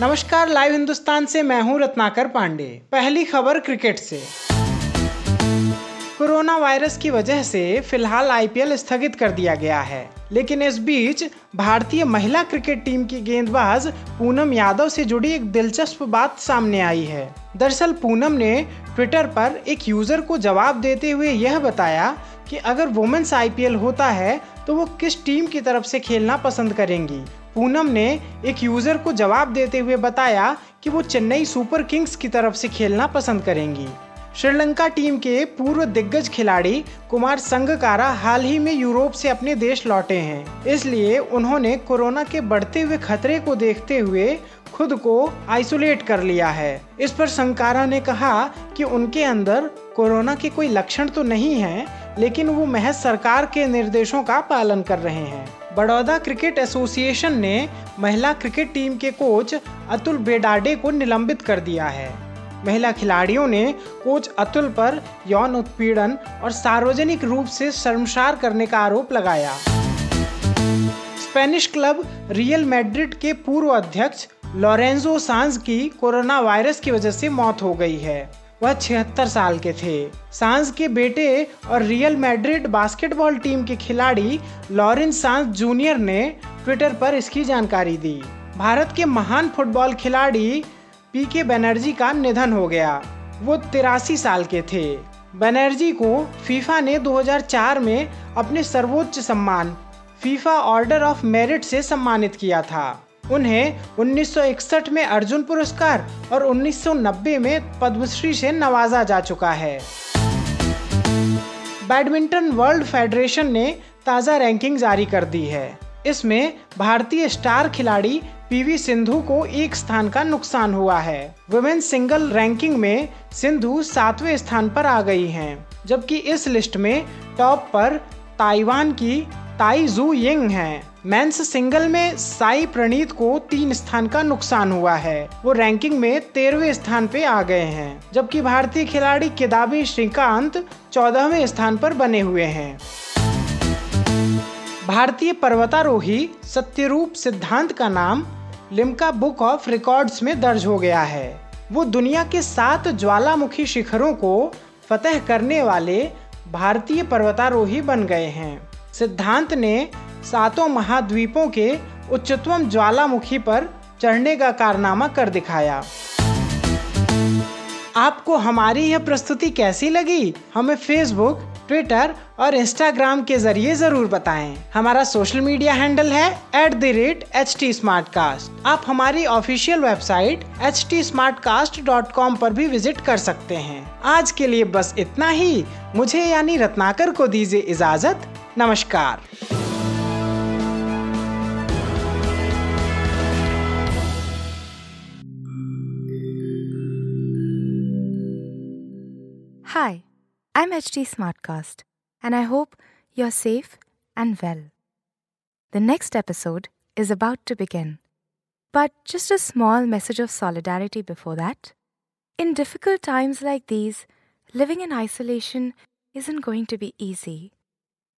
नमस्कार, लाइव हिंदुस्तान से मैं हूँ रत्नाकर पांडे। पहली खबर क्रिकेट से। कोरोना वायरस की वजह से फ़िलहाल आईपीएल स्थगित कर दिया गया है। लेकिन इस बीच भारतीय महिला क्रिकेट टीम की गेंदबाज पूनम यादव से जुड़ी एक दिलचस्प बात सामने आई है। दरअसल पूनम ने ट्विटर पर एक यूज़र को जवाब देते हुए यह बताया कि अगर वुमेन्स आईपीएल होता है तो वो किस टीम की तरफ़ से खेलना पसंद करेंगी? पूनम ने एक यूज़र को जवाब देते हुए बताया कि वो चेन्नई सुपर किंग्स की तरफ़ से खेलना पसंद करेंगी। श्रीलंका टीम के पूर्व दिग्गज खिलाड़ी कुमार संगकारा हाल ही में यूरोप से अपने देश लौटे हैं। इसलिए उन्होंने कोरोना के बढ़ते हुए खतरे को देखते हुए खुद को आइसोलेट कर लिया है। इस पर संकारा ने कहा कि उनके अंदर कोरोना के कोई लक्षण तो नहीं है, लेकिन वो महज सरकार के निर्देशों का पालन कर रहे हैं। बड़ौदा क्रिकेट एसोसिएशन ने महिला क्रिकेट टीम के कोच अतुल बेडाडे को निलंबित कर दिया है। महिला खिलाड़ियों ने कोच अतुल पर यौन उत्पीड़न और सार्वजनिक रूप से शर्मसार करने का आरोप लगाया। स्पेनिश क्लब रियल मैड्रिड के पूर्व अध्यक्ष लॉरेंजो सांज की कोरोना वायरस की वजह से मौत हो गई है। वह छिहत्तर साल के थे। सांस के बेटे और रियल मैड्रिड बास्केटबॉल टीम के खिलाड़ी लॉरेंस सांस जूनियर ने ट्विटर पर इसकी जानकारी दी। भारत के महान फुटबॉल खिलाड़ी पी के बनर्जी का निधन हो गया। वो तिरासी साल के थे। बनर्जी को फीफा ने 2004 में अपने सर्वोच्च सम्मान, फीफा ऑर्डर ऑफ़ मेरिट से सम्मानित किया था। उन्हें 1961 में अर्जुन पुरस्कार और 1990 में पद्मश्री से नवाजा जा चुका है। बैडमिंटन वर्ल्ड फेडरेशन ने ताज़ा रैंकिंग जारी कर दी है। इसमें भारतीय स्टार खिलाड़ी पीवी सिंधु को एक स्थान का नुकसान हुआ है। वुमेन सिंगल रैंकिंग में सिंधु सातवें स्थान पर आ गई हैं, जबकि इस लिस्ट में टॉप पर ताइवान की ताई जू यिंग हैं। मेंस सिंगल में साई प्रणीत को तीन स्थान का नुकसान हुआ है। वो रैंकिंग में तेरहवें स्थान पे आ गए हैं, जबकि भारतीय खिलाड़ी किदाबी श्रीकांत चौदहवें स्थान पर बने हुए हैं। भारतीय पर्वतारोही सत्यरूप सिद्धांत का नाम लिम्का बुक ऑफ़ रिकॉर्ड्स में दर्ज हो गया है। वो दुनिया के सात ज्वालामुखी शिखरों को फतेह करने वाले भारतीय पर्वतारोही बन गए हैं। सिद्धांत ने सातों महाद्वीपों के उच्चतम ज्वालामुखी पर चढ़ने का कारनामा कर दिखाया। आपको हमारी यह प्रस्तुति कैसी लगी? हमें फेसबुक ट्विटर और इंस्टाग्राम के ज़रिए ज़रूर बताएँ। हमारा सोशल मीडिया हैंडल है at the rate H T आप हमारी ऑफिशियल वेबसाइट एच टी पर भी विज़िट कर सकते हैं। आज के लिए बस इतना ही। मुझे यानी रत्नाकर को दीजिए इजाज़त। नमस्कार Hi, I'm HT Smartcast, and I hope you're safe and well. The next episode is about to begin, but just a small message of solidarity before that. In difficult times like these, living in isolation isn't going to be easy.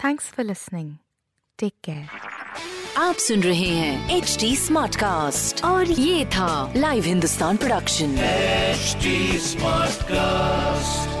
Thanks for listening. Take care. आप सुन रहे हैं H D smart cast और ये था live Hindustan production HD Smartcast.